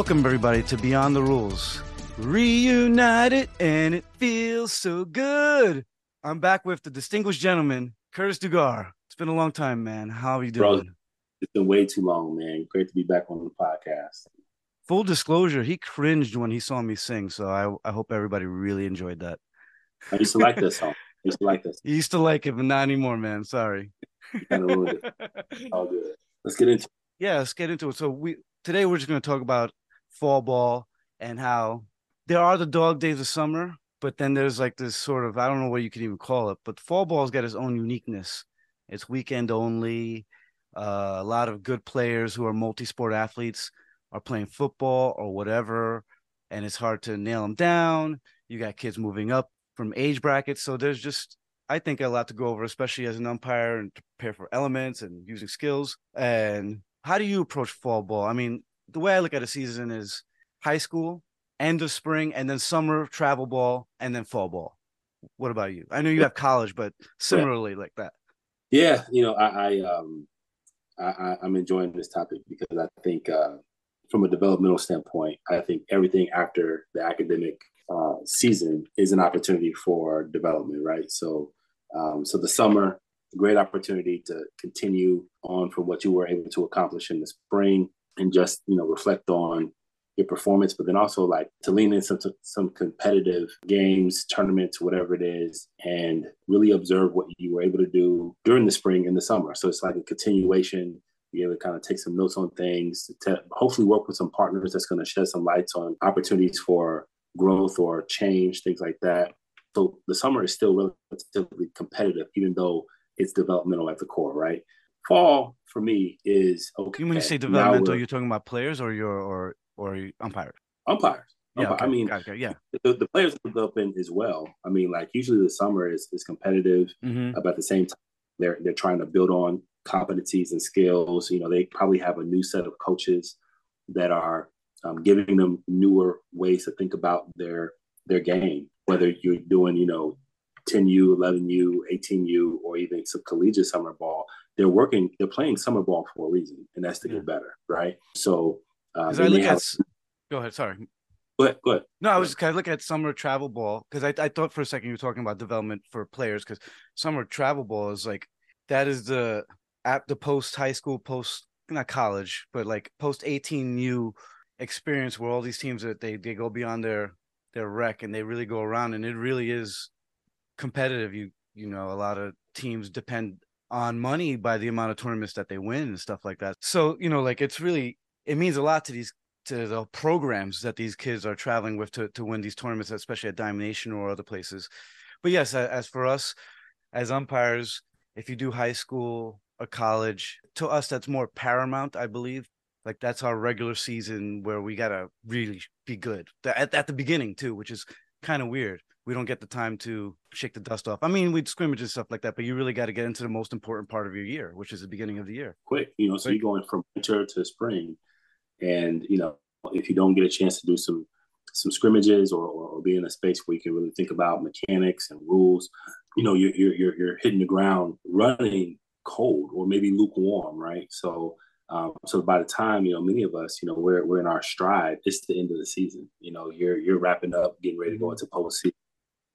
Welcome, everybody, to Beyond the Rules. Reunited, and it feels so good. I'm back with the distinguished gentleman, Curtis Dugar. It's been a long time, man. How are you doing? Bro, it's been way too long, man. Great to be back on the podcast. Full disclosure, he cringed when he saw me sing, so I, I hope everybody really enjoyed that. I used to like this song. I used to like this. You used to like it, but not anymore, man. Sorry. kind of ruined it. All good. Let's get into. It. Yeah, let's get into it. So we today we're just going to talk about fall ball and how there are the dog days of summer, but then there's like this sort of I don't know what you can even call it, but fall ball's got its own uniqueness. It's weekend only. Uh, a lot of good players who are multi-sport athletes are playing football or whatever, and it's hard to nail them down. You got kids moving up from age brackets, so there's just I think a lot to go over, especially as an umpire and prepare for elements and using skills. And how do you approach fall ball? I mean, the way I look at a season is high school, end of spring, and then summer travel ball, and then fall ball. What about you? I know you have college, but similarly like that. Yeah, you know, I, I um, I, I'm enjoying this topic because I think uh, from a developmental standpoint, I think everything after the academic uh, season is an opportunity for development, right? So, um, so the summer, great opportunity to continue on from what you were able to accomplish in the spring and just you know reflect on your performance, but then also like to lean in some some competitive games, tournaments, whatever it is, and really observe what you were able to do during the spring and the summer. So it's like a continuation. Be able to kind of take some notes on things, to hopefully work with some partners that's going to shed some lights on opportunities for growth or change, things like that. So the summer is still relatively competitive, even though it's developmental at the core, right? Fall for me is okay. When you say developmental, you're talking about players or your or or umpires? Umpires. Yeah, okay. I mean, okay, yeah. The, the players developing as well. I mean, like usually the summer is is competitive, mm-hmm. but at the same time, they're they're trying to build on competencies and skills. You know, they probably have a new set of coaches that are um, giving them newer ways to think about their their game. Whether you're doing, you know, 10U, 11U, 18U, or even some collegiate summer ball, they're working, they're playing summer ball for a reason, and that's to get better, right? So, uh, I look have... at, go ahead, sorry. Go ahead, go ahead. No, I was kind of looking at summer travel ball because I, I thought for a second you were talking about development for players because summer travel ball is like that is the at the post high school, post not college, but like post 18U experience where all these teams that they they go beyond their their rec and they really go around and it really is competitive. You you know, a lot of teams depend on money by the amount of tournaments that they win and stuff like that. So, you know, like it's really it means a lot to these to the programs that these kids are traveling with to to win these tournaments, especially at Diamond Nation or other places. But yes, as for us as umpires, if you do high school or college, to us that's more paramount, I believe. Like that's our regular season where we gotta really be good at, at the beginning too, which is kind of weird we don't get the time to shake the dust off. I mean, we'd scrimmage and stuff like that, but you really got to get into the most important part of your year, which is the beginning of the year. Quick, you know, so you're going from winter to spring, and you know, if you don't get a chance to do some some scrimmages or, or be in a space where you can really think about mechanics and rules, you know, you're you're you're hitting the ground running cold or maybe lukewarm, right? So um, so by the time you know many of us, you know, we're we're in our stride. It's the end of the season. You know, you're you're wrapping up, getting ready to go mm-hmm. into postseason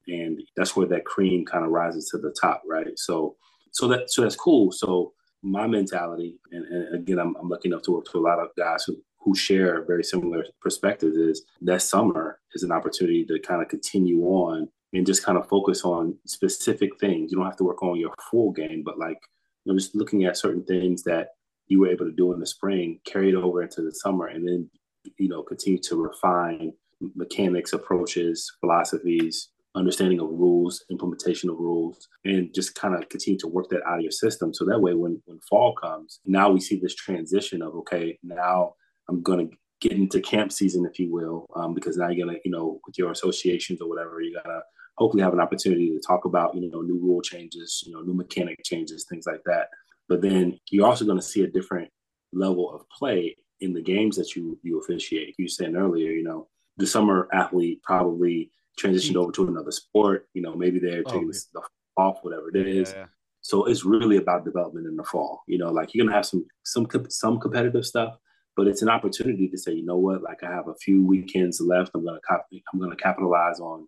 and that's where that cream kind of rises to the top, right? So, so that so that's cool. So my mentality, and, and again, I'm, I'm lucky enough to work with a lot of guys who who share very similar perspectives. Is that summer is an opportunity to kind of continue on and just kind of focus on specific things. You don't have to work on your full game, but like you know, just looking at certain things that you were able to do in the spring, carry it over into the summer, and then you know continue to refine mechanics, approaches, philosophies, understanding of rules, implementation of rules, and just kind of continue to work that out of your system. So that way, when when fall comes, now we see this transition of okay, now I'm going to get into camp season, if you will, um, because now you're gonna, you know, with your associations or whatever, you're gonna hopefully have an opportunity to talk about, you know, new rule changes, you know, new mechanic changes, things like that. But then you're also going to see a different level of play in the games that you you officiate. You were saying earlier, you know, the summer athlete probably transitioned over to another sport. You know, maybe they're oh, taking oh, the off, whatever it is. Yeah, yeah. So it's really about development in the fall. You know, like you're gonna have some some some competitive stuff, but it's an opportunity to say, you know what, like I have a few weekends left. I'm gonna cap- I'm gonna capitalize on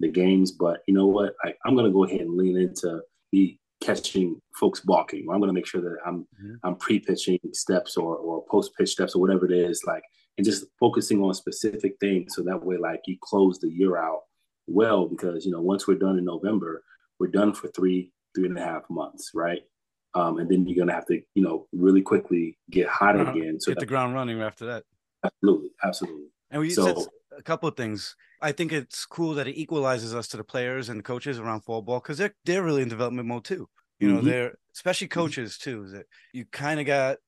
the games, but you know what, like I'm gonna go ahead and lean into the catching folks balking. Or I'm gonna make sure that I'm mm-hmm. I'm pre-pitching steps or or post-pitch steps or whatever it is, like and just focusing on specific things so that way like you close the year out well because you know once we're done in November, we're done for three three and a half months, right? Um, and then you're gonna have to, you know, really quickly get hot uh-huh. again. So get the ground running after that. Absolutely, absolutely. And we so, said a couple of things. I think it's cool that it equalizes us to the players and the coaches around fall ball because they're they're really in development mode too. You know, mm-hmm. they're especially mm-hmm. coaches too. That you kind of got.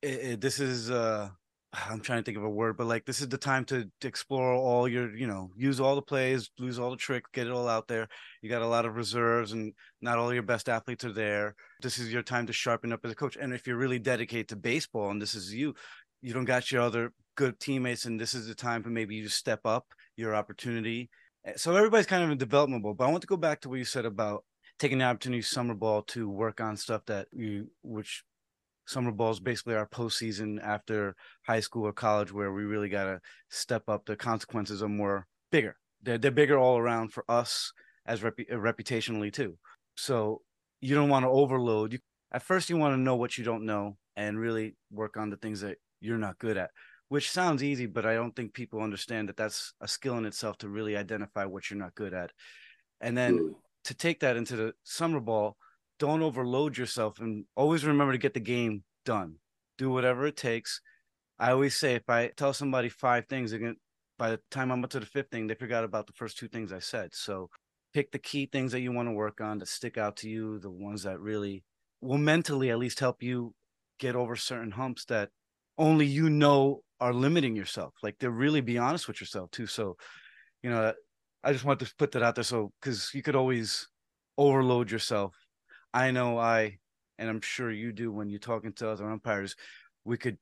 It, it, this is uh I'm trying to think of a word, but like this is the time to, explore all your, you know, use all the plays, lose all the tricks, get it all out there. You got a lot of reserves and not all your best athletes are there. This is your time to sharpen up as a coach. And if you're really dedicated to baseball and this is you, you don't got your other good teammates and this is the time for maybe you step up your opportunity. Eh, so everybody's kind of in development mode. But I want to go back to what you said about taking the opportunity summer ball to work on stuff that you which summer ball is basically our postseason after high school or college where we really got to step up. The consequences are more bigger. They're, they're bigger all around for us as rep- uh, reputationally too. So you don't want to overload. You, at first, you want to know what you don't know and really work on the things that you're not good at, which sounds easy, but I don't think people understand that that's a skill in itself to really identify what you're not good at. And then to take that into the summer ball, don't overload yourself and always remember to get the game done. Do whatever it takes. I always say if I tell somebody five things, again, by the time I'm up to the fifth thing, they forgot about the first two things I said. So pick the key things that you want to work on that stick out to you, the ones that really will mentally at least help you get over certain humps that only you know are limiting yourself. Like to really be honest with yourself too. So, you know, I just want to put that out there. So, because you could always overload yourself I know I, and I'm sure you do when you're talking to other umpires, we could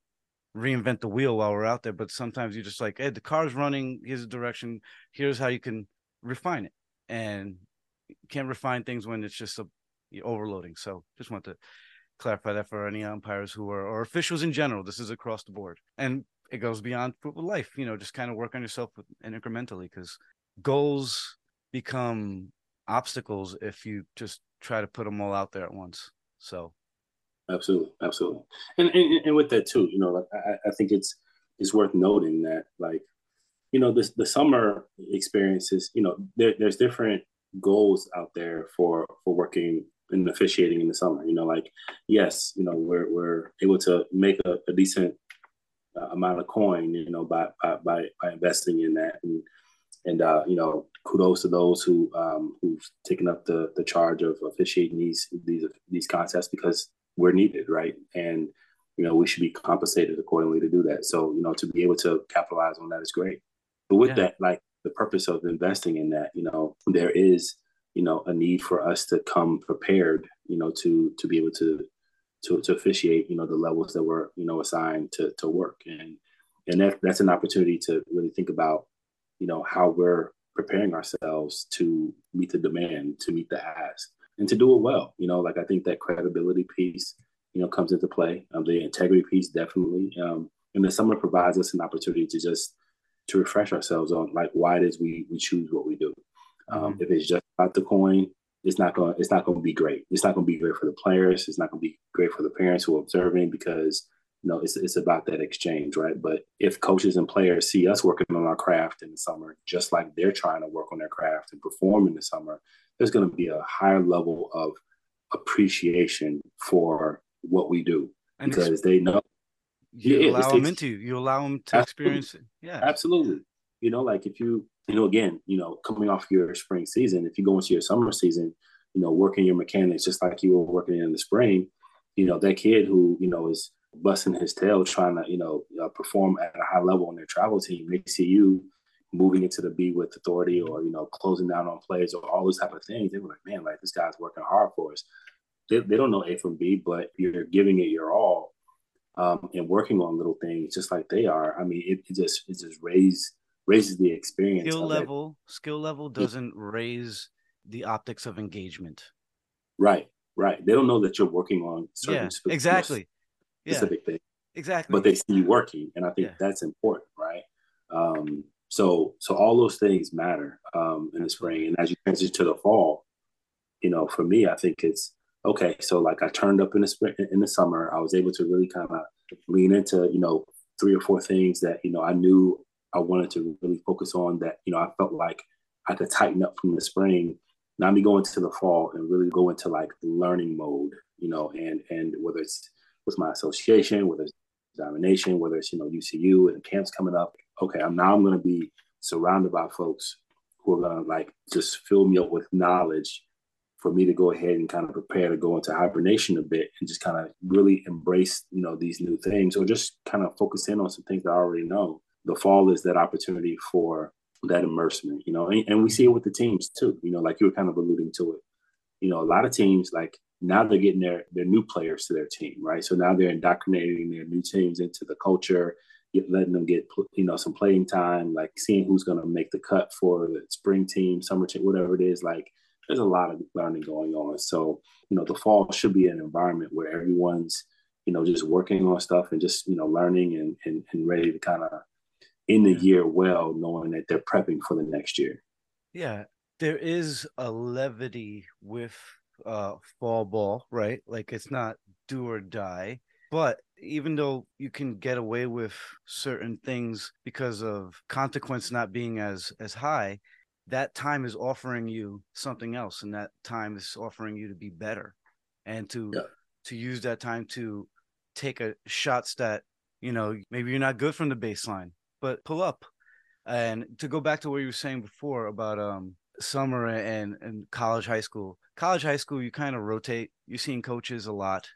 reinvent the wheel while we're out there. But sometimes you're just like, hey, the car's running. Here's the direction. Here's how you can refine it. And you can't refine things when it's just a overloading. So just want to clarify that for any umpires who are or officials in general. This is across the board, and it goes beyond football life. You know, just kind of work on yourself and incrementally because goals become obstacles if you just try to put them all out there at once. So, absolutely, absolutely, and and, and with that too, you know, like I, I think it's it's worth noting that like you know this the summer experiences, you know, there, there's different goals out there for for working and officiating in the summer. You know, like yes, you know, we're we're able to make a, a decent uh, amount of coin, you know, by by by investing in that and and uh, you know, kudos to those who um, who've taken up the the charge of officiating these these these contests because we're needed, right? And you know, we should be compensated accordingly to do that. So you know, to be able to capitalize on that is great. But with yeah. that, like the purpose of investing in that, you know, there is you know a need for us to come prepared, you know, to to be able to to to officiate, you know, the levels that we're you know assigned to to work and and that that's an opportunity to really think about you know how we're preparing ourselves to meet the demand, to meet the ask, and to do it well. You know, like I think that credibility piece, you know, comes into play. Um, the integrity piece definitely, um, and the summer provides us an opportunity to just to refresh ourselves on like why it is we we choose what we do. Um, mm-hmm. If it's just about the coin, it's not going it's not going to be great. It's not going to be great for the players. It's not going to be great for the parents who are observing because know, it's, it's about that exchange, right? But if coaches and players see us working on our craft in the summer, just like they're trying to work on their craft and perform in the summer, there's going to be a higher level of appreciation for what we do and because they know you yeah, allow them into you allow them to experience it. Yeah, absolutely. You know, like if you, you know, again, you know, coming off your spring season, if you go into your summer season, you know, working your mechanics just like you were working in the spring, you know, that kid who, you know, is busting his tail trying to, you know, uh, perform at a high level on their travel team. They see you moving into the B with authority or, you know, closing down on plays or all those type of things. They were like, man, like this guy's working hard for us. They, they don't know A from B, but you're giving it your all um, and working on little things just like they are. I mean, it, it just it just raises raises the experience. Skill level, that. skill level doesn't raise the optics of engagement. Right, right. They don't know that you're working on certain yeah, exactly specific yeah. thing. exactly. But they see you working, and I think yeah. that's important, right? Um, so so all those things matter um, in the spring, and as you transition to the fall, you know, for me, I think it's okay. So like I turned up in the spring, in the summer, I was able to really kind of lean into you know three or four things that you know I knew I wanted to really focus on that you know I felt like I could tighten up from the spring. Now me going to the fall and really go into like learning mode, you know, and and whether it's with my association, whether it's Diamond Nation, whether it's you know UCU and camps coming up. Okay, I'm now I'm going to be surrounded by folks who are going to like just fill me up with knowledge for me to go ahead and kind of prepare to go into hibernation a bit and just kind of really embrace you know these new things or just kind of focus in on some things that I already know. The fall is that opportunity for that immersement, you know, and, and we see it with the teams too. You know, like you were kind of alluding to it. You know, a lot of teams like now they're getting their their new players to their team, right? So now they're indoctrinating their new teams into the culture, get, letting them get you know some playing time, like seeing who's going to make the cut for the spring team, summer team, whatever it is. Like there's a lot of learning going on. So you know the fall should be an environment where everyone's you know just working on stuff and just you know learning and and, and ready to kind of end the year well, knowing that they're prepping for the next year. Yeah, there is a levity with uh fall ball, right? Like it's not do or die. But even though you can get away with certain things because of consequence not being as as high, that time is offering you something else, and that time is offering you to be better and to yeah. to use that time to take a shots that you know maybe you're not good from the baseline, but pull up. And to go back to what you were saying before about um summer and and college high school college high school you kind of rotate you're seeing coaches a lot.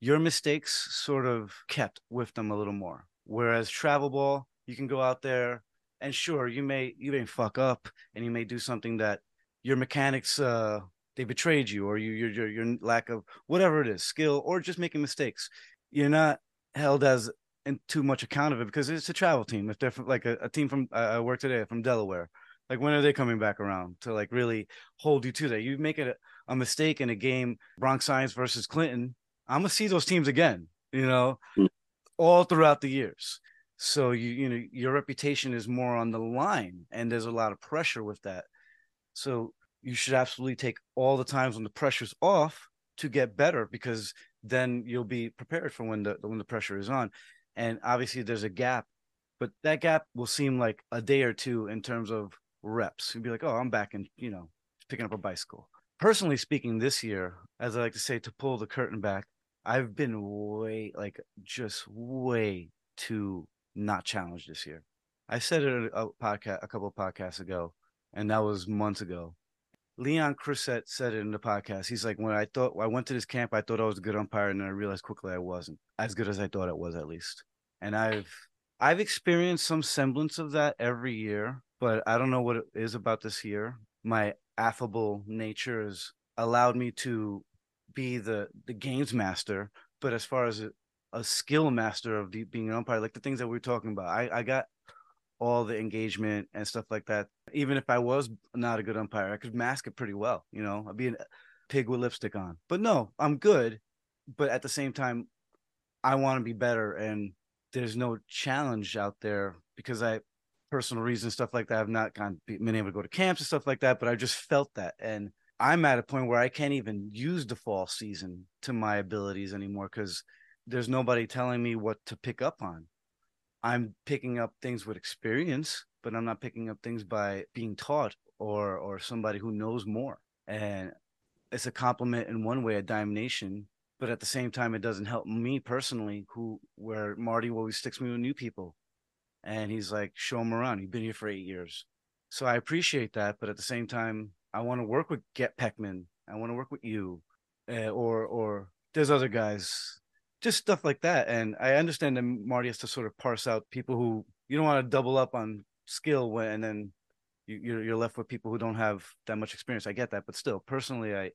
Your mistakes sort of kept with them a little more. Whereas travel ball you can go out there and sure you may you may fuck up and you may do something that your mechanics uh they betrayed you or you your your, your lack of whatever it is skill or just making mistakes. You're not held as in too much account of it because it's a travel team. If they're from, like a, a team from uh, i work today from delaware like when are they coming back around to like really hold you to that? You make it a, a mistake in a game, Bronx Science versus Clinton. I'm gonna see those teams again, you know, mm. all throughout the years. So you you know your reputation is more on the line, and there's a lot of pressure with that. So you should absolutely take all the times when the pressure's off to get better, because then you'll be prepared for when the when the pressure is on. And obviously, there's a gap, but that gap will seem like a day or two in terms of reps. You'd be like, oh, I'm back in, you know, picking up a bicycle. Personally speaking, this year, as I like to say, to pull the curtain back, I've been way, like, just way too not challenged this year. I said it a, podcast, a couple of podcasts ago, and that was months ago. Leon Crissett said it in the podcast. He's like, when I thought I went to this camp, I thought I was a good umpire, and then I realized quickly I wasn't as good as I thought it was, at least. And I've I've experienced some semblance of that every year but I don't know what it is about this year. My affable nature has allowed me to be the the games master, but as far as a, a skill master of the, being an umpire, like the things that we are talking about, I, I got all the engagement and stuff like that. Even if I was not a good umpire, I could mask it pretty well. You know, I'd be a pig with lipstick on. But no, I'm good. But at the same time, I want to be better, and there's no challenge out there because I personal reasons, stuff like that. I've not gone been able to go to camps and stuff like that, but I just felt that. And I'm at a point where I can't even use the fall season to my abilities anymore because there's nobody telling me what to pick up on. I'm picking up things with experience, but I'm not picking up things by being taught or or somebody who knows more. And it's a compliment in one way a Diamond Nation, but at the same time, it doesn't help me personally, who where Marty always sticks me with new people and he's like, show him around. You've been here for eight years. So I appreciate that. But at the same time, I want to work with Get Peckman. I want to work with you uh, or, or there's other guys, just stuff like that. And I understand that Marty has to sort of parse out people who you don't want to double up on skill when, and then you, you're left with people who don't have that much experience. I get that. But still, personally, I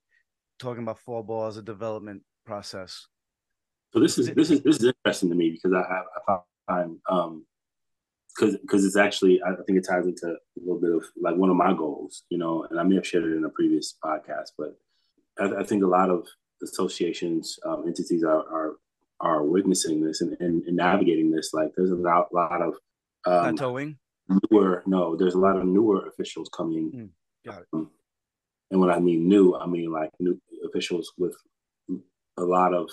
talking about fall ball as a development process. So this is this is this is interesting to me because I, I, I find um, because because it's actually I think it ties into a little bit of like one of my goals, you know, and I may have shared it in a previous podcast, but I, I think a lot of associations um, entities are, are are witnessing this and, and, and navigating this. Like there's a lot, lot of um, towing. Newer, no, there's a lot of newer officials coming. Mm, got it. Um, and when I mean new, I mean like new officials with a lot of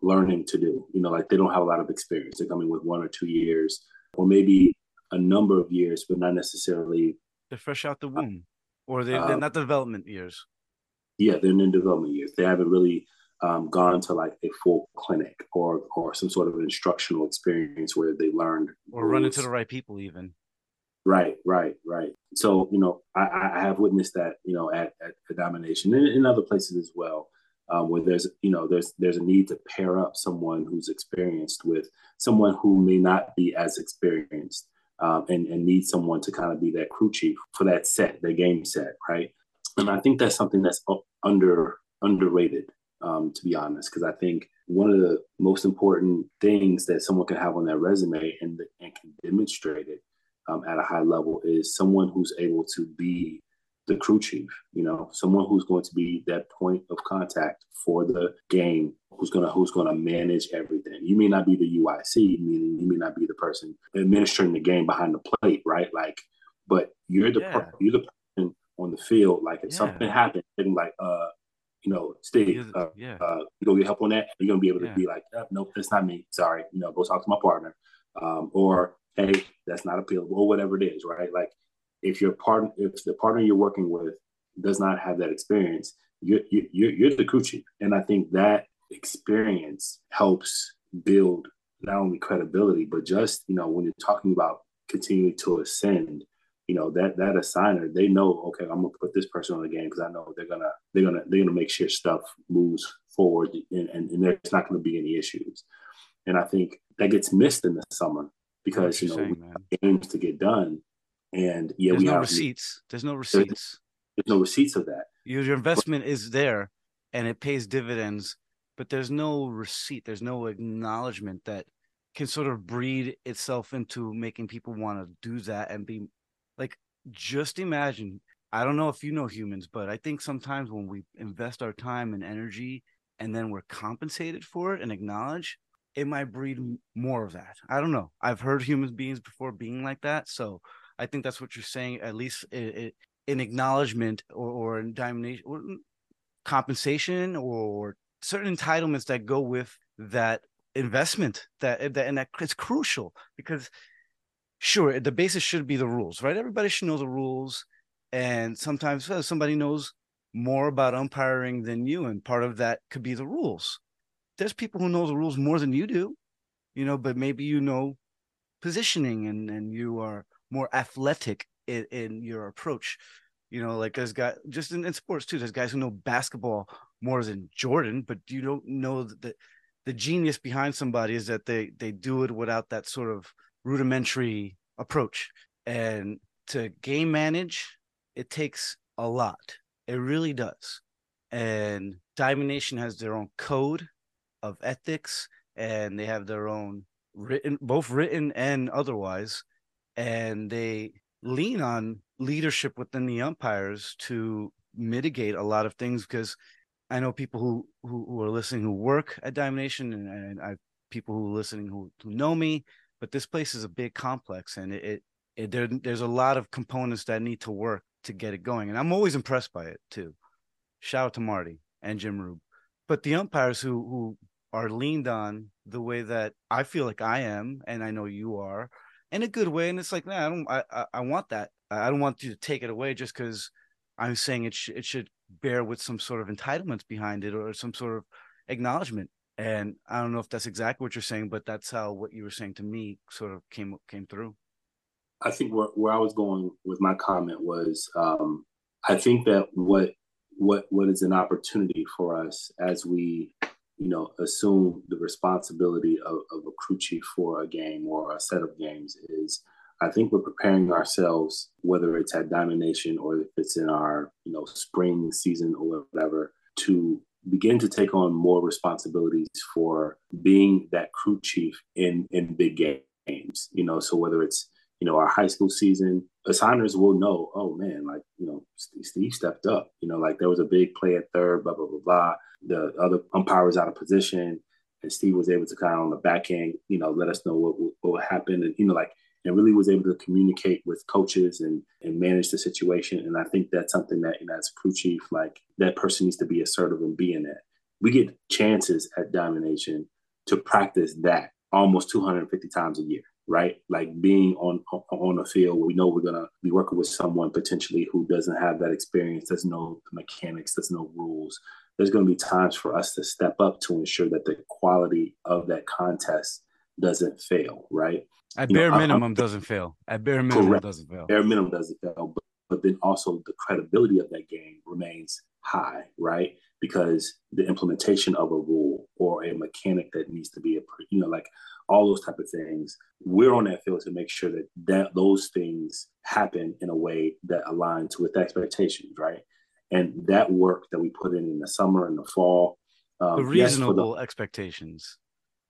learning to do. You know, like they don't have a lot of experience. They're coming with one or two years, or maybe a number of years, but not necessarily. They're fresh out the womb, or they're, they're uh, not development years. Yeah, they're in development years. They haven't really um, gone to like a full clinic or or some sort of instructional experience where they learned or run into the right people even. Right, right, right. So you know, I, I have witnessed that you know at at, at Diamond Nation and in other places as well um, where there's you know there's there's a need to pair up someone who's experienced with someone who may not be as experienced um, and and need someone to kind of be that crew chief for that set, the game set, right? And I think that's something that's under underrated, um, to be honest, because I think one of the most important things that someone can have on their resume and, and can demonstrate it um, at a high level is someone who's able to be the crew chief, you know, someone who's going to be that point of contact for the game, who's gonna who's gonna manage everything. You may not be the UIC, meaning you may not be the person administering the game behind the plate, right? Like, but you're the yeah. you're the person on the field. Like, if yeah. something happens, and like, uh, you know, Steve, uh, yeah, uh, you gonna get help on that. You're gonna be able to yeah. be like, oh, nope, that's not me. Sorry, you know, go talk to my partner, um, or hey, that's not appealable, or whatever it is, right? Like if your partner, if the partner you're working with does not have that experience, you're, you're, you're the crew chief. And I think that experience helps build not only credibility, but just, you know, when you're talking about continuing to ascend, you know, that, that assigner, they know, okay, I'm gonna put this person on the game because I know they're gonna, they're gonna, they're gonna make sure stuff moves forward and, and, and there's not gonna be any issues. And I think that gets missed in the summer because, you know, saying, games to get done and yeah, there's we no have receipts. There's no receipts. There's, there's no receipts of that. Your, your investment but, is there, and it pays dividends, but there's no receipt. There's no acknowledgement that can sort of breed itself into making people want to do that and be like. Just imagine. I don't know if you know humans, but I think sometimes when we invest our time and energy and then we're compensated for it and acknowledge, it might breed more of that. I don't know. I've heard human beings before being like that. So I think that's what you're saying, at least in, in acknowledgement or, or in Diamond Nation or mm, compensation or certain entitlements that go with that investment that, eh, that and that it's crucial because sure the basis should be the rules right? Everybody should know the rules and sometimes well, somebody knows more about umpiring than you and part of that could be the rules. There's people who know the rules more than you do you know but maybe you know positioning and and you are more athletic in, in your approach. You know, like there's guys just in, in, sports too. There's guys who know basketball more than Jordan, but you don't know that the genius behind somebody is that they they do it without that sort of rudimentary approach. And to game manage, it takes a lot. It really does. And Diamond Nation has their own code of ethics, and they have their own written, both written and otherwise, and they lean on leadership within the umpires to mitigate a lot of things because I know people who, who, who are listening who work at Diamond Nation and, and I people who are listening who, who know me, but this place is a big complex and it, it, it there, there's a lot of components that need to work to get it going. And I'm always impressed by it too. Shout out to Marty and Jim Rube. But the umpires who who are leaned on the way that I feel like I am, and I know you are, in a good way. And it's like, nah, I don't, I, I, I want that. I don't want you to take it away just because I'm saying it, sh- it should bear with some sort of entitlements behind it or some sort of acknowledgement. And I don't know if that's exactly what you're saying, but that's how what you were saying to me sort of came came through. I think where, where I was going with my comment was um, I think that what what what is an opportunity for us as we you know, assume the responsibility of, of a crew chief for a game or a set of games is I think we're preparing ourselves, whether it's at Diamond Nation or if it's in our, you know, spring season or whatever, to begin to take on more responsibilities for being that crew chief in in big games. You know, so whether it's you know our high school season, assigners will know, oh man, like you know, Steve stepped up. You know, like there was a big play at third, blah blah blah blah the other umpire was out of position and Steve was able to kind of on the back end, you know, let us know what what happened, and you know, like and really was able to communicate with coaches and and manage the situation. And I think that's something that, you know, as crew chief, like that person needs to be assertive and be in that. We get chances at Diamond Nation to practice that almost 250 times a year, right? Like being on on a field where we know we're gonna be working with someone potentially who doesn't have that experience, doesn't know the mechanics, doesn't know rules. There's gonna be times for us to step up to ensure that the quality of that contest doesn't fail, right? At bare know, minimum, I'm, doesn't fail. At bare minimum, correct. doesn't fail. Bare minimum doesn't fail, but, but then also the credibility of that game remains high, right? Because the implementation of a rule or a mechanic that needs to be a, you know, like all those type of things, we're on that field to make sure that that those things happen in a way that aligns with expectations, right? And that work that we put in in the summer and the fall, um, the reasonable yes, the, expectations.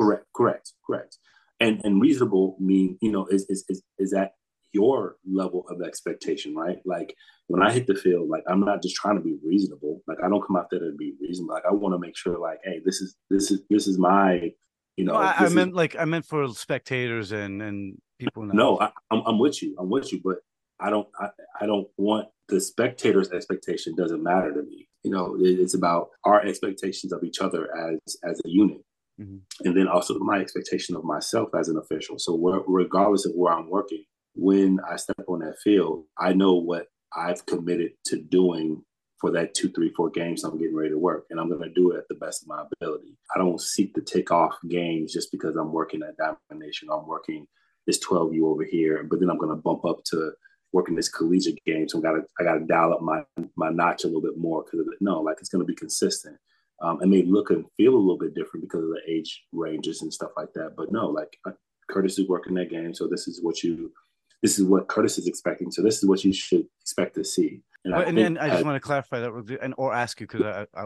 Correct, correct, correct and and reasonable mean you know is is is, is at your level of expectation right like when i hit the field like i'm not just trying to be reasonable like i don't come out there to be reasonable like i want to make sure like hey this is this is this is my you know no, I, I, meant is, like i meant for spectators and and people no I, I'm, I'm with you i'm with you but i don't I, I don't want the spectators expectation doesn't matter to me you know it's about our expectations of each other as as a unit Mm-hmm. And then also my expectation of myself as an official. So regardless of where I'm working, when I step on that field, I know what I've committed to doing for that two, three, four games I'm getting ready to work. And I'm going to do it at the best of my ability. I don't seek to take off games just because I'm working at Diamond Nation. I'm working this 12U over here, but then I'm going to bump up to working this collegiate game. So I got to I got to dial up my my notch a little bit more because no, like it's going to be consistent um, and may look and feel a little bit different because of the age ranges and stuff like that. But no, like uh, Curtis is working that game, so this is what you, this is what Curtis is expecting. So this is what you should expect to see. And, I, and then I just I, want to clarify that and or ask you because I, I,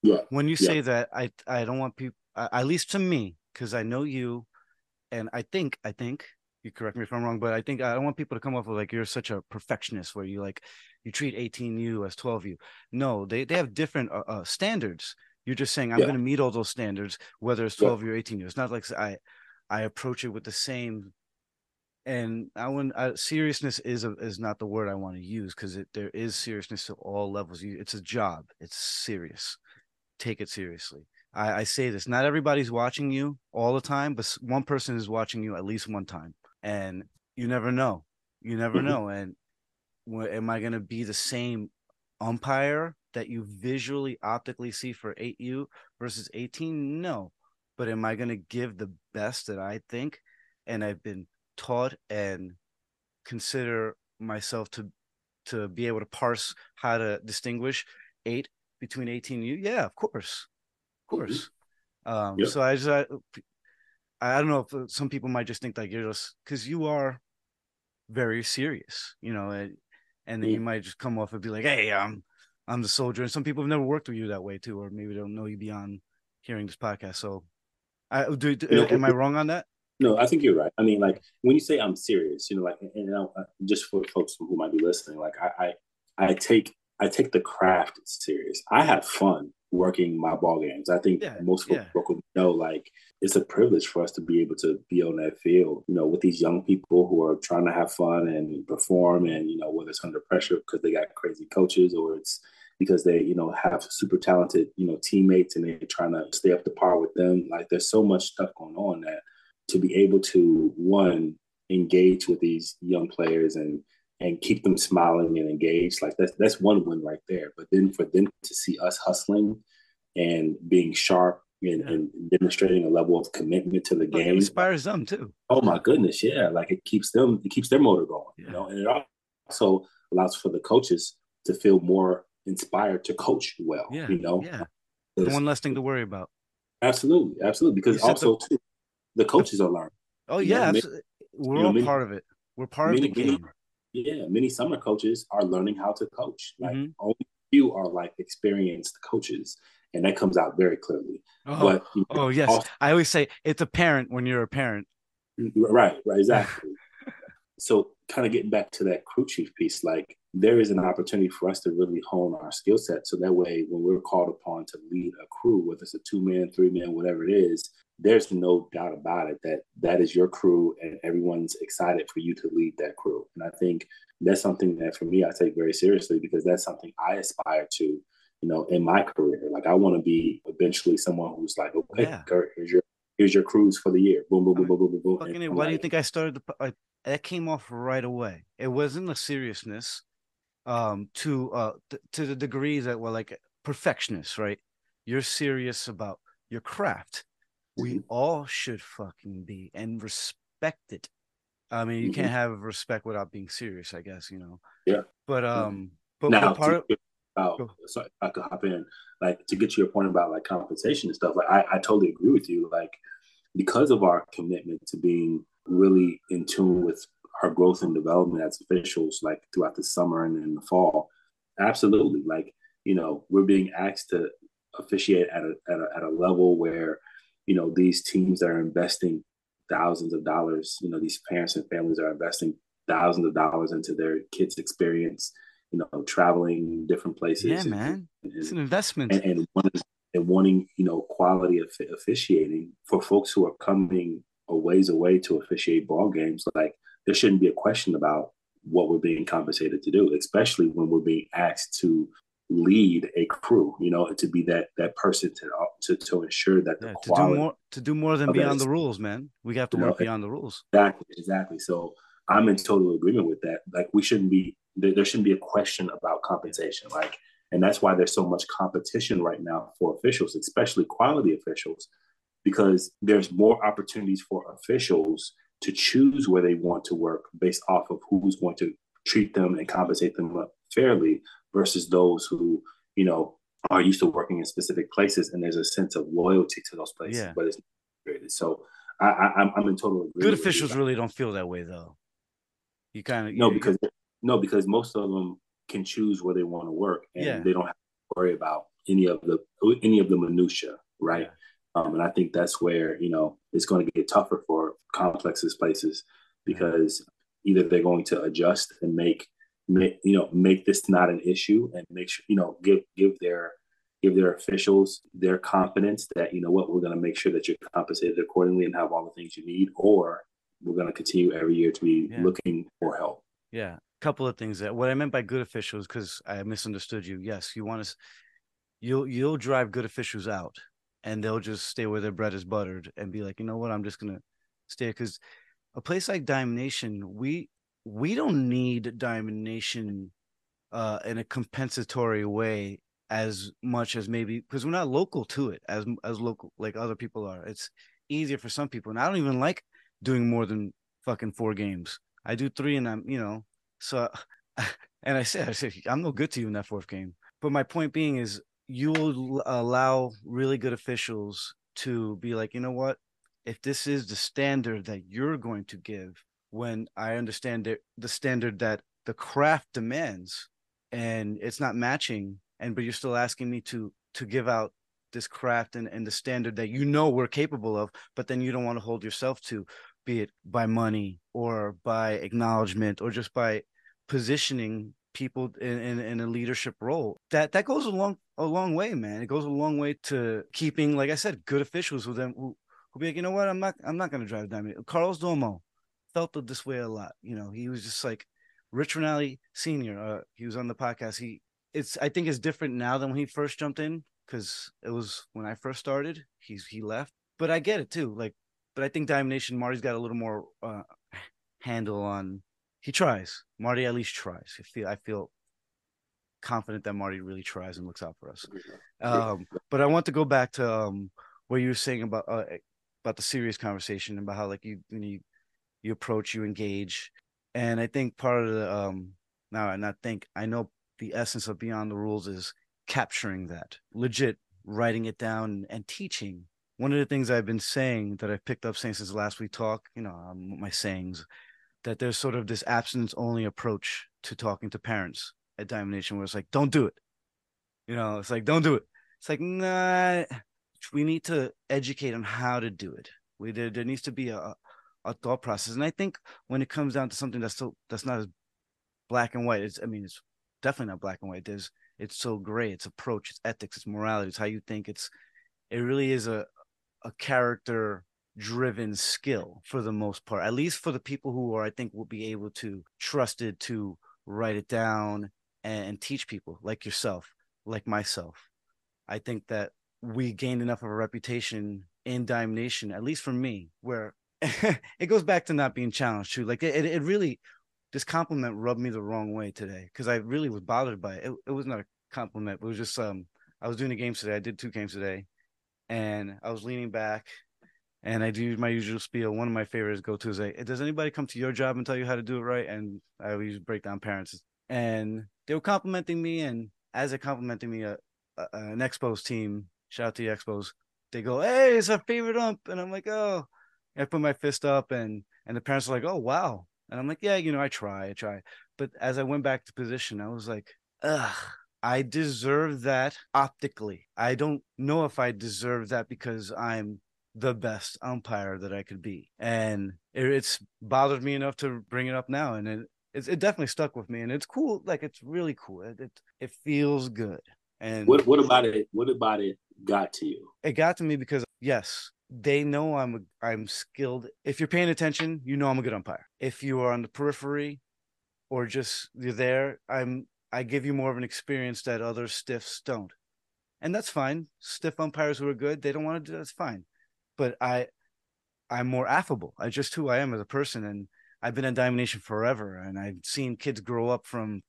yeah, when you say yeah. that, I I don't want people, at least to me, because I know you, and I think I think you correct me if I'm wrong, but I think I don't want people to come off with like you're such a perfectionist where you like you treat 18U as 12U. No, they they have different uh, uh, standards. You're just saying I'm yeah. going to meet all those standards, whether it's 12 yeah. or 18U. It's not like I I approach it with the same. And I want uh, seriousness is a, is not the word I want to use because there is seriousness to all levels. You, it's a job. It's serious. Take it seriously. I, I say this: not everybody's watching you all the time, but one person is watching you at least one time and you never know. You never mm-hmm. know. And am I going to be the same umpire that you visually optically see for 8U versus 18? No. But am I going to give the best that I think and I've been taught and consider myself to to be able to parse how to distinguish 8 between 18U? Yeah, of course. Of course. Mm-hmm. Um, so I just I, I don't know if uh, some people might just think like you're just because you are very serious, you know, and, and then you might just come off and be like, "Hey, I'm I'm the soldier," and some people have never worked with you that way too, or maybe they don't know you beyond hearing this podcast. So, I do. do you am I wrong on that? No, I think you're right. I mean, like when you say I'm serious, you know, like, and, and uh, just for folks who might be listening, like I, I, I take I take the craft serious. I have fun working my ball games. I think yeah, most yeah. people know like it's a privilege for us to be able to be on that field, you know, with these young people who are trying to have fun and perform and, you know, whether it's under pressure because they got crazy coaches or it's because they, you know, have super talented, you know, teammates and they're trying to stay up to par with them. Like there's so much stuff going on that to be able to one engage with these young players and and keep them smiling and engaged. Like that's that's one win right there. But then for them to see us hustling and being sharp and, and demonstrating a level of commitment to the game it inspires them too. Oh my goodness, yeah! Like it keeps them, it keeps their motor going, yeah. you know, and it also allows for the coaches to feel more inspired to coach well. Yeah, you know, yeah. One less thing to worry about. Absolutely, absolutely. Because also the, too, the coaches are learning. Oh yeah, you know, we're all know, part of it. We're part many, of the game. Yeah, many summer coaches are learning how to coach. Like mm-hmm. only few are like experienced coaches, and that comes out very clearly. Oh, but you know, oh yes, also, I always say it's a parent when you're a parent. Right, right, exactly. so, kind of getting back to that crew chief piece, like there is an opportunity for us to really hone our skill set. So that way, when we're called upon to lead a crew, whether it's a two man, three man, whatever it is, there's no doubt about it that that is your crew and everyone's excited for you to lead that crew. And I think that's something that for me, I take very seriously because that's something I aspire to, you know, in my career. Like I want to be eventually someone who's like, okay, yeah. Kurt, here's your here's your crews for the year. Boom, boom, boom, boom, boom, boom. boom. Why do you think I started? The, uh, that came off right away. It wasn't a seriousness um to uh th- to the degree that well like perfectionist right you're serious about your craft we all should fucking be and respect it i mean you mm-hmm. can't have respect without being serious i guess you know yeah but um but now, part of oh, sorry, I could hop in. Like to get to your point about like compensation and stuff. Like I, I totally agree with you. Like because of our commitment to being really in tune with our growth and development as officials, like throughout the summer and in the fall, absolutely. Like, you know, we're being asked to officiate at a, at a, at a level where, you know, these teams that are investing thousands of dollars, you know, these parents and families are investing thousands of dollars into their kids' experience, you know, traveling different places. Yeah, and, man. And, it's an investment. And, and, wanting, and wanting, you know, quality of officiating for folks who are coming a ways away to officiate ball games. Like, there shouldn't be a question about what we're being compensated to do, especially when we're being asked to lead a crew, you know, to be that that person to to, to ensure that the yeah, to do more to do more than beyond the rules, man. We have to work know, beyond the rules. Exactly, exactly. So I'm in total agreement with that. Like we shouldn't be there, there shouldn't be a question about compensation. Like, and that's why there's so much competition right now for officials, especially quality officials, because there's more opportunities for officials to choose where they want to work based off of who's going to treat them and compensate them fairly versus those who, you know, are used to working in specific places and there's a sense of loyalty to those places, yeah. but it's created. So I, I, I'm in total agreement. Good officials really don't feel that way though. You kind of no because no because most of them can choose where they want to work and yeah. they don't have to worry about any of the any of the minutia, right? Yeah. Um, and I think that's where, you know, it's going to get tougher for complexes places because either they're going to adjust and make, make, you know, make this not an issue and make sure, you know, give, give their, give their officials their confidence that, you know what, we're going to make sure that you're compensated accordingly and have all the things you need, or we're going to continue every year to be yeah. looking for help. Yeah. A couple of things that what I meant by good officials, because I misunderstood you. Yes, you want to, you'll, you'll drive good officials out and they'll just stay where their bread is buttered and be like, you know what, I'm just gonna stay because a place like Diamond Nation, we we don't need Diamond Nation uh, in a compensatory way as much as maybe because we're not local to it as as local like other people are. It's easier for some people, and I don't even like doing more than fucking four games. I do three, and I'm you know so. And I said, I said, I'm no good to you in that fourth game. But my point being is, you will allow really good officials to be like, you know what? If this is the standard that you're going to give, when I understand that the standard that the craft demands, and it's not matching, and but you're still asking me to to give out this craft and, and the standard that you know we're capable of, but then you don't want to hold yourself to, be it by money or by acknowledgement or just by positioning people in, in, in, a leadership role. That that goes a long a long way, man. It goes a long way to keeping, like I said, good officials with them who who be like, you know what, I'm not I'm not gonna drive Diamond. Carlos Domo felt this way a lot. You know, he was just like Rich Rinaldi Senior. Uh, he was on the podcast. He it's I think it's different now than when he first jumped in because it was when I first started. He's he left, but I get it too. Like, but I think Diamond Nation Marty's got a little more uh, handle on he tries. Marty at least tries. I feel I feel confident that Marty really tries and looks out for us. Um, but I want to go back to um, what you were saying about uh, about the serious conversation about how like you you you approach, you engage, and I think part of the um now I think I know the essence of Beyond the Rules is capturing that legit, writing it down and teaching. One of the things I've been saying that I've picked up saying since last we talked, you know, um, my sayings that there's sort of this abstinence only approach to talking to parents at Diamond Nation where it's like, don't do it. You know, it's like, don't do it. It's like, nah, we need to educate on how to do it. We there, there needs to be a, thought process. And I think when it comes down to something that's still that's not as black and white. It's I mean it's definitely not black and white. There's it's so gray. It's approach, it's ethics, it's morality, it's how you think. It's it really is a a character driven skill for the most part. At least for the people who are I think will be able to trusted to write it down and, and teach people like yourself, like myself. I think that we gained enough of a reputation in Diamond Nation, at least for me, where it goes back to not being challenged too. Like it, it really, this compliment rubbed me the wrong way today because I really was bothered by it. it. It was not a compliment. It was just um, I was doing the games today. I did two games today, and I was leaning back, and I do my usual spiel. One of my favorites go to is like, "Does anybody come to your job and tell you how to do it right?" And I always break down parents, and they were complimenting me, and as they're complimenting me, a, a an Expos team, shout out to the Expos, they go, "Hey, it's our favorite ump," and I'm like, "Oh." I put my fist up and and the parents are like, "Oh wow," and I'm like, "Yeah, you know, I try, I try." But as I went back to position, I was like, "Ugh." I deserve that optically. I don't know if I deserve that because I'm the best umpire that I could be. And it, it's bothered me enough to bring it up now. And it, it, it definitely stuck with me. And it's cool. Like, it's really cool. It, it, it feels good. And what, what about it? What about it got to you? It got to me because, yes, they know I'm I'm skilled. If you're paying attention, you know I'm a good umpire. If you are on the periphery or just you're there, I'm I give you more of an experience that other stiffs don't. And that's fine. Stiff umpires who are good, they don't want to do that's fine. But I I'm more affable. I just who I am as a person and I've been in Diamond Nation forever and I've seen kids grow up from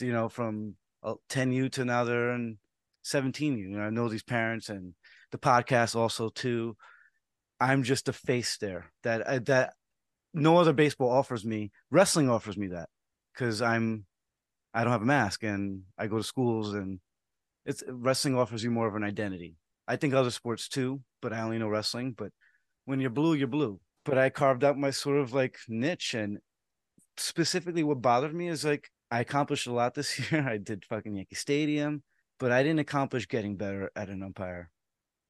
you know from uh, 10U to now they're in 17U. You know, I know these parents and the podcast also too. I'm just a face there that uh, that no other baseball offers me. Wrestling offers me that because I'm I don't have a mask and I go to schools and it's wrestling offers you more of an identity. I think other sports too, but I only know wrestling. But when you're blue, you're blue. But I carved out my sort of like niche and specifically what bothered me is like I accomplished a lot this year. I did fucking Yankee Stadium, but I didn't accomplish getting better at an umpire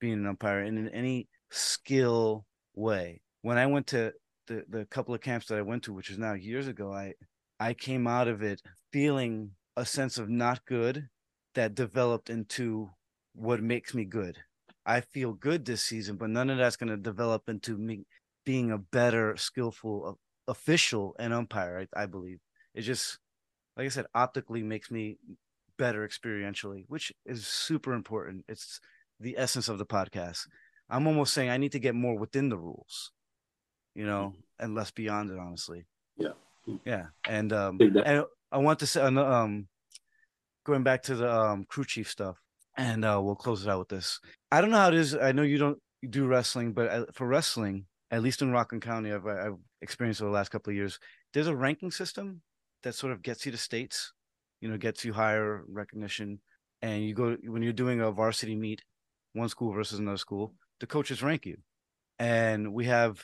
being an umpire in any skill way. When I went to the, the couple of camps that I went to, which is now years ago, I I came out of it feeling a sense of not good that developed into what makes me good. I feel good this season, but none of that's going to develop into me being a better, skillful official and umpire. I, I believe it just, like I said, optically makes me better experientially, which is super important. It's the essence of the podcast. I'm almost saying I need to get more within the rules, you know, and less beyond it, honestly. Yeah. Yeah. And um and I want to say um going back to the um crew chief stuff and uh we'll close it out with this. I don't know how it is. I know you don't do wrestling, but uh, for wrestling, at least in Rockland County, I've I've experienced over the last couple of years. There's a ranking system that sort of gets you to states, you know, gets you higher recognition, and you go when you're doing a varsity meet one school versus another school, the coaches rank you. And we have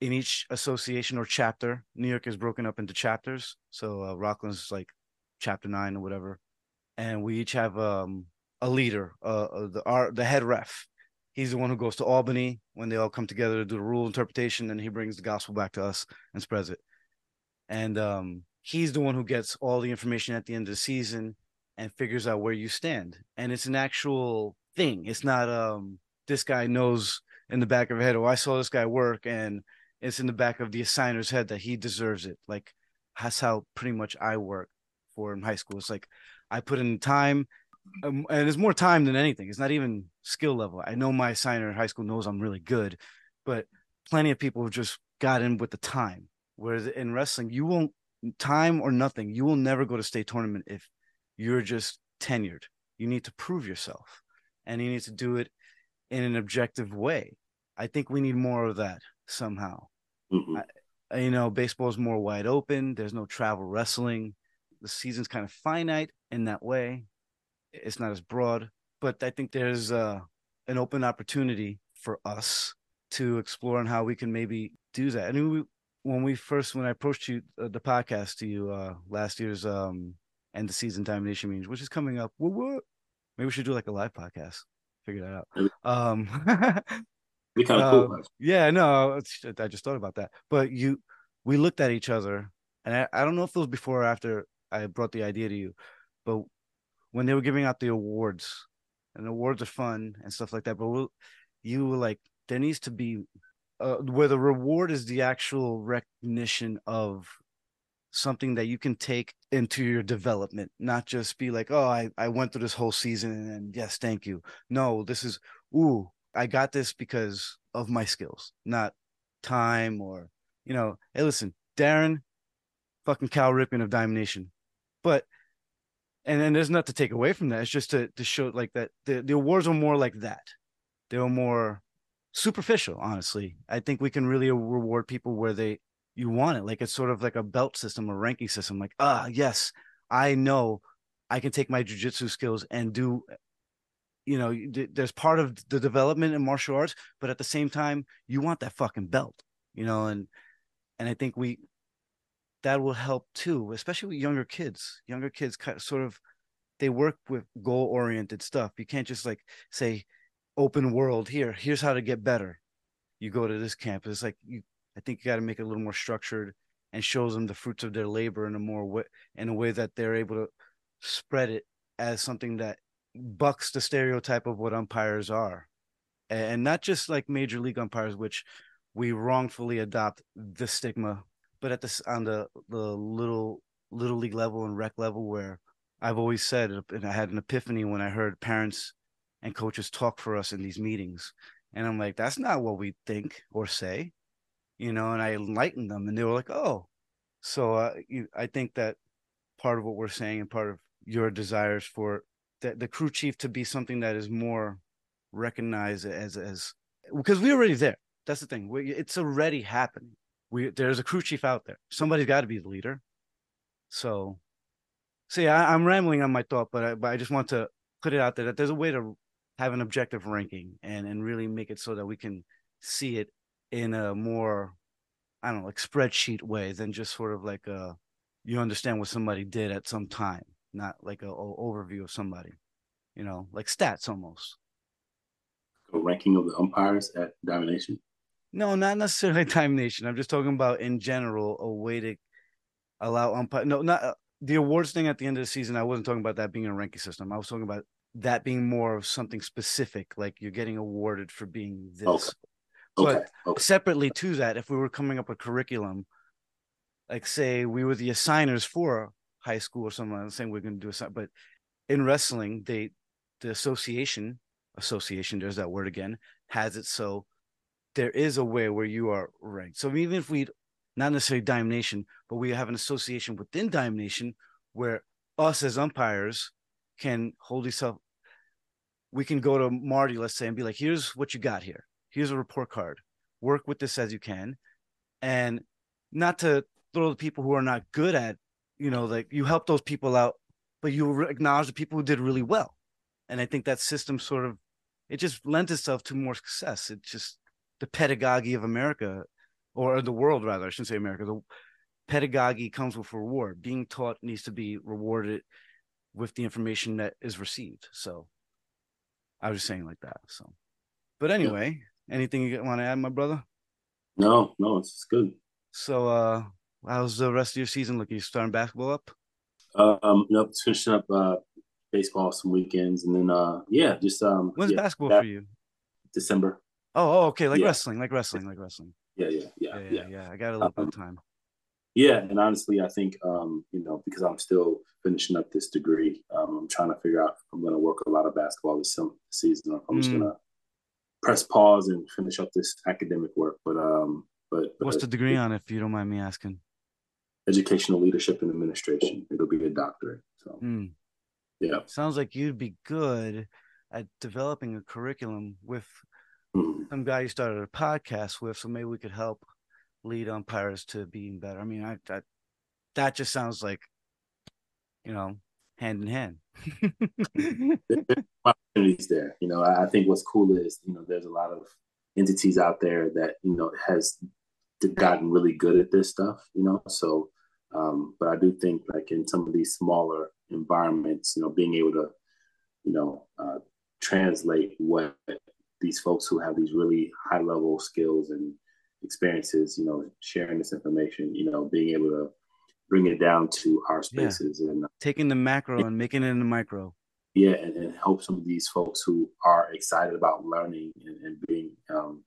in each association or chapter, New York is broken up into chapters. So uh, Rockland's like chapter nine or whatever. And we each have um, a leader, uh, uh, the our, the head ref. He's the one who goes to Albany when they all come together to do the rule interpretation, and he brings the gospel back to us and spreads it. And um, he's the one who gets all the information at the end of the season and figures out where you stand. And it's an actual thing. It's not um this guy knows in the back of her head, oh, I saw this guy work, and it's in the back of the assigner's head that he deserves it. Like that's how pretty much I work for in high school. It's like I put in time, um, and it's more time than anything. It's not even skill level. I know my assigner in high school knows I'm really good, but plenty of people have just got in with the time. Whereas in wrestling, you won't time or nothing. You will never go to state tournament if you're just tenured. You need to prove yourself and he needs to do it in an objective way. I think we need more of that somehow. Mm-hmm. I, you know, baseball is more wide open. There's no travel wrestling. The season's kind of finite in that way. It's not as broad, but I think there's uh, an open opportunity for us to explore on how we can maybe do that. I mean, we, when we first when I approached you uh, the podcast to you uh, last year's um, end of season Diamond Nation meetings, which is coming up. What what Maybe we should do like a live podcast. Figure that out. Um, be kind of cool. Uh, yeah, no, I just thought about that. But you, we looked at each other and I, I don't know if it was before or after I brought the idea to you, but when they were giving out the awards, and awards are fun and stuff like that, but we'll, you were like, there needs to be uh, where the reward is the actual recognition of something that you can take into your development, not just be like, oh, I, I went through this whole season and yes, thank you. No, this is, ooh, I got this because of my skills, not time or, you know, hey, listen, Darren, fucking Cal Ripken of Diamond Nation. But, and then there's not to take away from that. It's just to, to show like that the, the awards are more like that. They were more superficial, honestly. I think we can really reward people where they you want it. Like it's sort of like a belt system, a ranking system. Like, ah, yes, I know I can take my jujitsu skills and do, you know, there's part of the development in martial arts, but at the same time, you want that fucking belt, you know, and and I think we that will help too, especially with younger kids. Younger kids sort of they work with goal oriented stuff. You can't just like say open world here. Here's how to get better. You go to this camp. It's like you I think you got to make it a little more structured and shows them the fruits of their labor in a more way, in a way that they're able to spread it as something that bucks the stereotype of what umpires are, and not just like major league umpires, which we wrongfully adopt the stigma, but at this on the the little little league level and rec level where I've always said, uh, and I had an epiphany when I heard parents and coaches talk for us in these meetings. And I'm like, that's not what we think or say you know, and I enlightened them, and they were like, "Oh." So uh, you, I think that part of what we're saying and part of your desires for the, the crew chief to be something that is more recognized as as because we're already there. That's the thing. We, it's already happening. We there's a crew chief out there. Somebody's got to be the leader. So, see, I, am rambling on my thought, but I, but I just want to put it out there that there's a way to have an objective ranking and and really make it so that we can see it in a more I don't know, like spreadsheet way than just sort of like a you understand what somebody did at some time, not like a, a overview of somebody, you know, like stats almost. A ranking of the umpires at Diamond Nation. No, not necessarily Diamond Nation. I'm just talking about in general a way to allow umpire. No, not uh, the awards thing at the end of the season. I wasn't talking about that being a ranking system. I was talking about that being more of something specific, like you're getting awarded for being this okay. But okay. Okay. separately to that, if we were coming up with curriculum, like say we were the assigners for high school or something, I'm saying we're going to do a but in wrestling, they the association association there's that word again has it so there is a way where you are ranked. So even if we not necessarily Diamond Nation, but we have an association within Diamond Nation where us as umpires can hold yourself. We can go to Marty, let's say, and be like, "Here's what you got here here's a report card. Work with this as you can. And not to throw the people who are not good at you know like you help those people out but you acknowledge the people who did really well. And i think that system sort of it just lends itself to more success. It's just the pedagogy of america or the world rather i shouldn't say america. The pedagogy comes with reward. Being taught needs to be rewarded with the information that is received. So i was just saying like that so. But anyway Anything you want to add, my brother? No, no, it's good. So, uh, how's the rest of your season looking? You starting basketball up? Uh, Um, nope, finishing up uh baseball some weekends, and then uh, yeah, just um. When's yeah, basketball for you? December. Oh, oh okay, like yeah. wrestling, like wrestling, like wrestling. Yeah, yeah, yeah, yeah. yeah, yeah. I got a little um, bit of time. Yeah, and honestly, I think um, you know because I'm still finishing up this degree, um, I'm trying to figure out if I'm going to work a lot of basketball this season. Or I'm mm. just going to press pause and finish up this academic work. But um, but, but what's the degree on, if you don't mind me asking? Educational leadership and administration. It'll be a doctorate. So mm. yeah, sounds like you'd be good at developing a curriculum with mm. some guy you started a podcast with. So maybe we could help lead umpires to being better. I mean, I that that just sounds like you know hand in hand. there's opportunities there. You know, I think what's cool is you know there's a lot of entities out there that you know has gotten really good at this stuff. You know, so um, but I do think like in some of these smaller environments, you know, being able to you know uh, translate what these folks who have these really high level skills and experiences, you know, sharing this information, you know, being able to bring it down to our spaces yeah. and uh, taking the macro and, and making it in the micro. Yeah, and, and, help some of these folks who are excited about learning and, and being um,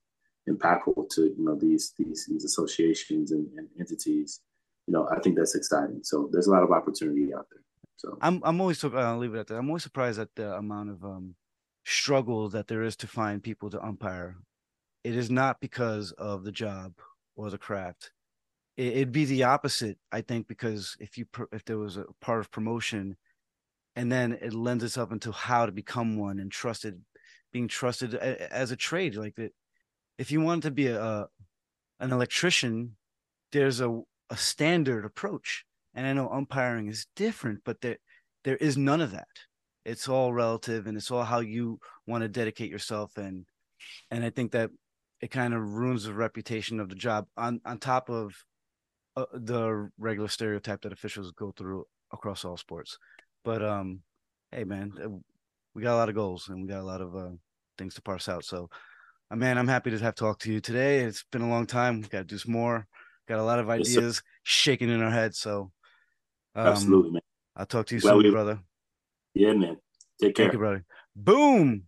impactful to you know these these these associations and, and, entities. You know, I think that's exciting. So there's a lot of opportunity out there. So I'm I'm always I'll leave it at that. I'm always surprised at the amount of um, struggle that there is to find people to umpire. It is not because of the job or the craft it'd be the opposite i think because if you if there was a part of promotion and then it lends itself into how to become one and trusted being trusted as a trade like that if you want to be a an electrician there's a, a standard approach. And i know umpiring is different but there there is none of that. It's all relative and it's all how you want to dedicate yourself and and i think that it kind of ruins the reputation of the job. On on top of uh, the regular stereotype that officials go through across all sports. But um, hey man, we got a lot of goals and we got a lot of uh, things to parse out. So, uh, man, I'm happy to have talked to you today. It's been a long time. We Got to do some more. Got a lot of ideas yes, shaking in our heads. So, um, absolutely, man. I'll talk to you well, soon, we, brother. Yeah, man. Take care, Thank you, brother. Boom.